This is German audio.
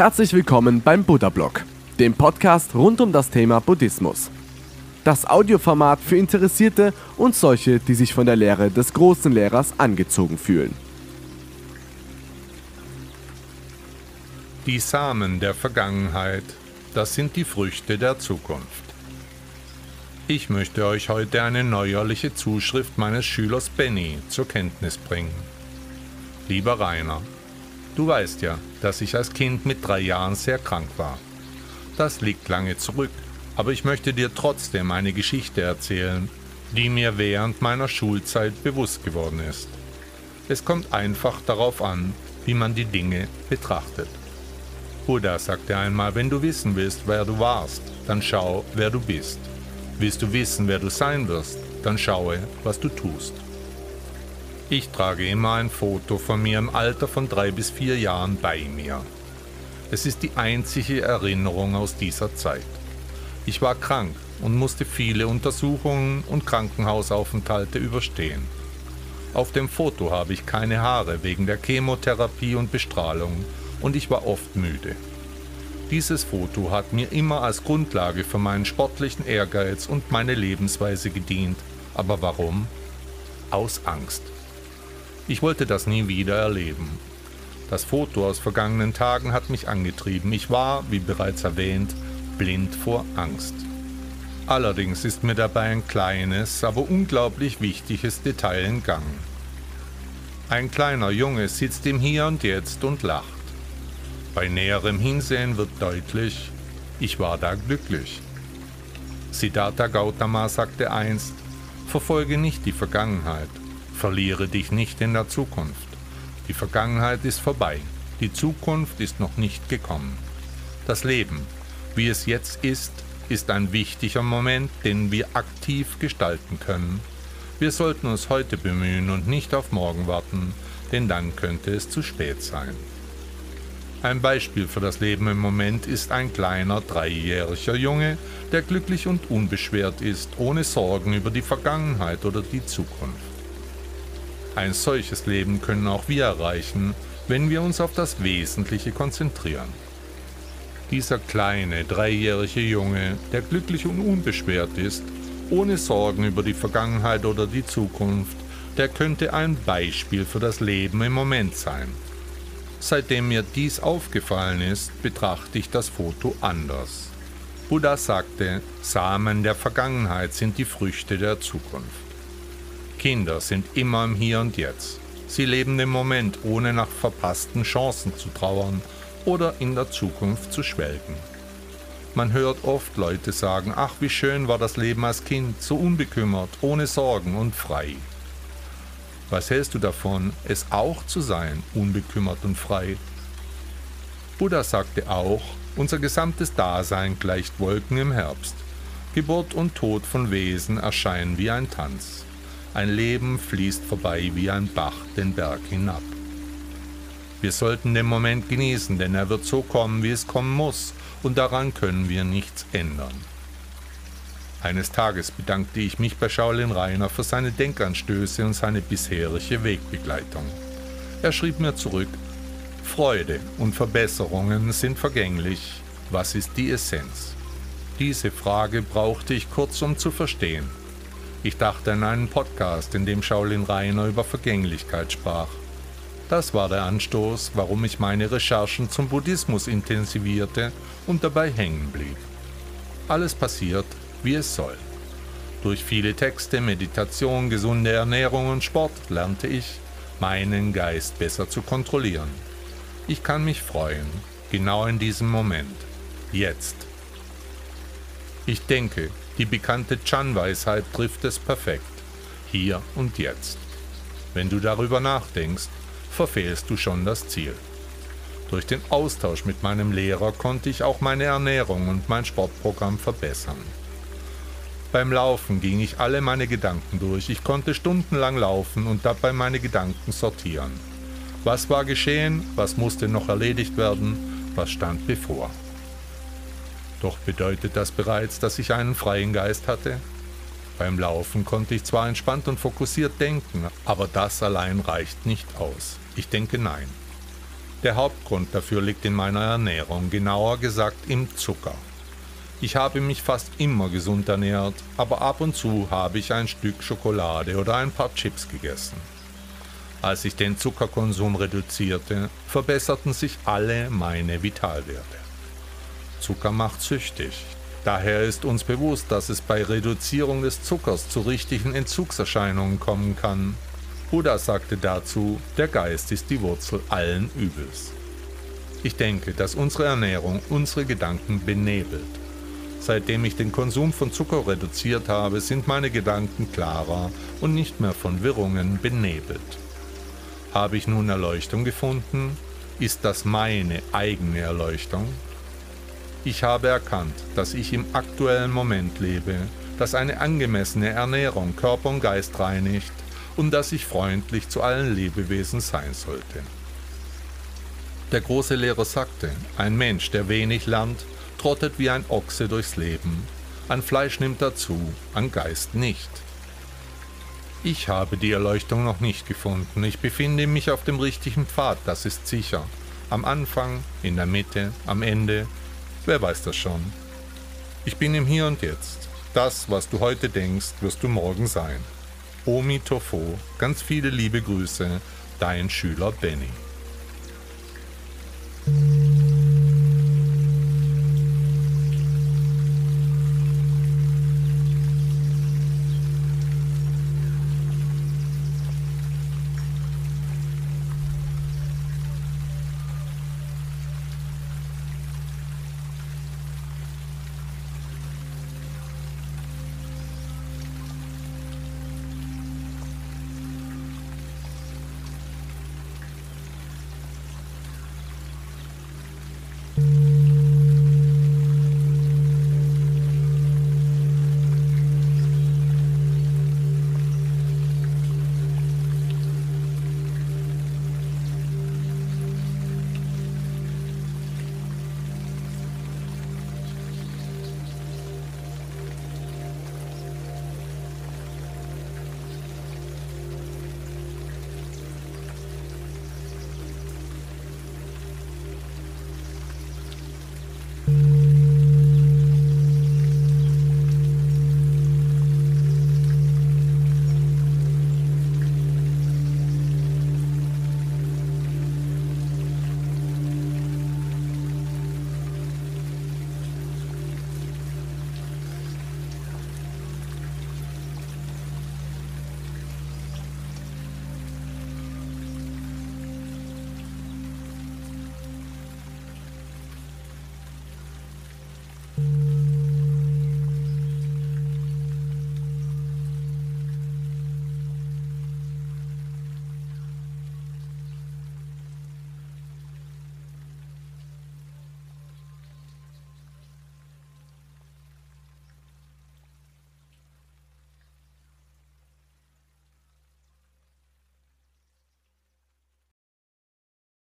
Herzlich willkommen beim Buddha Blog, dem Podcast rund um das Thema Buddhismus. Das Audioformat für Interessierte und solche, die sich von der Lehre des großen Lehrers angezogen fühlen. Die Samen der Vergangenheit, das sind die Früchte der Zukunft. Ich möchte euch heute eine neuerliche Zuschrift meines Schülers Benny zur Kenntnis bringen. Lieber Rainer, du weißt ja, dass ich als Kind mit drei Jahren sehr krank war. Das liegt lange zurück, aber ich möchte dir trotzdem eine Geschichte erzählen, die mir während meiner Schulzeit bewusst geworden ist. Es kommt einfach darauf an, wie man die Dinge betrachtet. Buddha sagte einmal, wenn du wissen willst, wer du warst, dann schau, wer du bist. Willst du wissen, wer du sein wirst, dann schaue, was du tust. Ich trage immer ein Foto von mir im Alter von drei bis vier Jahren bei mir. Es ist die einzige Erinnerung aus dieser Zeit. Ich war krank und musste viele Untersuchungen und Krankenhausaufenthalte überstehen. Auf dem Foto habe ich keine Haare wegen der Chemotherapie und Bestrahlung und ich war oft müde. Dieses Foto hat mir immer als Grundlage für meinen sportlichen Ehrgeiz und meine Lebensweise gedient. Aber warum? Aus Angst. Ich wollte das nie wieder erleben. Das Foto aus vergangenen Tagen hat mich angetrieben. Ich war, wie bereits erwähnt, blind vor Angst. Allerdings ist mir dabei ein kleines, aber unglaublich wichtiges Detail entgangen. Ein kleiner Junge sitzt im Hier und Jetzt und lacht. Bei näherem Hinsehen wird deutlich, ich war da glücklich. Siddhartha Gautama sagte einst, verfolge nicht die Vergangenheit, verliere dich nicht in der Zukunft. Die Vergangenheit ist vorbei, die Zukunft ist noch nicht gekommen. Das Leben, wie es jetzt ist, ist ein wichtiger Moment, den wir aktiv gestalten können. Wir sollten uns heute bemühen und nicht auf morgen warten, denn dann könnte es zu spät sein. Ein Beispiel für das Leben im Moment ist ein kleiner dreijähriger Junge, der glücklich und unbeschwert ist, ohne Sorgen über die Vergangenheit oder die Zukunft. Ein solches Leben können auch wir erreichen, wenn wir uns auf das Wesentliche konzentrieren. Dieser kleine dreijährige Junge, der glücklich und unbeschwert ist, ohne Sorgen über die Vergangenheit oder die Zukunft, der könnte ein Beispiel für das Leben im Moment sein. Seitdem mir dies aufgefallen ist, betrachte ich das Foto anders. Buddha sagte, Samen der Vergangenheit sind die Früchte der Zukunft. Kinder sind immer im Hier und Jetzt. Sie leben im Moment, ohne nach verpassten Chancen zu trauern oder in der Zukunft zu schwelgen. Man hört oft Leute sagen, ach wie schön war das Leben als Kind, so unbekümmert, ohne Sorgen und frei. Was hältst du davon, es auch zu sein, unbekümmert und frei? Buddha sagte auch, unser gesamtes Dasein gleicht Wolken im Herbst. Geburt und Tod von Wesen erscheinen wie ein Tanz. Ein Leben fließt vorbei wie ein Bach den Berg hinab. Wir sollten den Moment genießen, denn er wird so kommen, wie es kommen muss, und daran können wir nichts ändern. Eines Tages bedankte ich mich bei Shaolin Rainer für seine Denkanstöße und seine bisherige Wegbegleitung. Er schrieb mir zurück, Freude und Verbesserungen sind vergänglich. Was ist die Essenz? Diese Frage brauchte ich kurz, um zu verstehen. Ich dachte an einen Podcast, in dem Shaolin Rainer über Vergänglichkeit sprach. Das war der Anstoß, warum ich meine Recherchen zum Buddhismus intensivierte und dabei hängen blieb. Alles passiert, wie es soll. Durch viele Texte, Meditation, gesunde Ernährung und Sport lernte ich, meinen Geist besser zu kontrollieren. Ich kann mich freuen, genau in diesem Moment, jetzt. Ich denke, die bekannte Chan-Weisheit trifft es perfekt, hier und jetzt. Wenn du darüber nachdenkst, verfehlst du schon das Ziel. Durch den Austausch mit meinem Lehrer konnte ich auch meine Ernährung und mein Sportprogramm verbessern. Beim Laufen ging ich alle meine Gedanken durch. Ich konnte stundenlang laufen und dabei meine Gedanken sortieren. Was war geschehen? Was musste noch erledigt werden? Was stand bevor? Doch bedeutet das bereits, dass ich einen freien Geist hatte? Beim Laufen konnte ich zwar entspannt und fokussiert denken, aber das allein reicht nicht aus. Ich denke nein. Der Hauptgrund dafür liegt in meiner Ernährung, genauer gesagt im Zucker. Ich habe mich fast immer gesund ernährt, aber ab und zu habe ich ein Stück Schokolade oder ein paar Chips gegessen. Als ich den Zuckerkonsum reduzierte, verbesserten sich alle meine Vitalwerte. Zucker macht süchtig. Daher ist uns bewusst, dass es bei Reduzierung des Zuckers zu richtigen Entzugserscheinungen kommen kann. Buddha sagte dazu, der Geist ist die Wurzel allen Übels. Ich denke, dass unsere Ernährung unsere Gedanken benebelt. Seitdem ich den Konsum von Zucker reduziert habe, sind meine Gedanken klarer und nicht mehr von Wirrungen benebelt. Habe ich nun Erleuchtung gefunden? Ist das meine eigene Erleuchtung? Ich habe erkannt, dass ich im aktuellen Moment lebe, dass eine angemessene Ernährung Körper und Geist reinigt und dass ich freundlich zu allen Lebewesen sein sollte. Der große Lehrer sagte, ein Mensch, der wenig lernt, trottet wie ein Ochse durchs Leben. An Fleisch nimmt er zu, an Geist nicht. Ich habe die Erleuchtung noch nicht gefunden. Ich befinde mich auf dem richtigen Pfad, das ist sicher. Am Anfang, in der Mitte, am Ende, wer weiß das schon. Ich bin im Hier und Jetzt. Das, was du heute denkst, wirst du morgen sein. Omi Tofo, ganz viele liebe Grüße, dein Schüler Benny.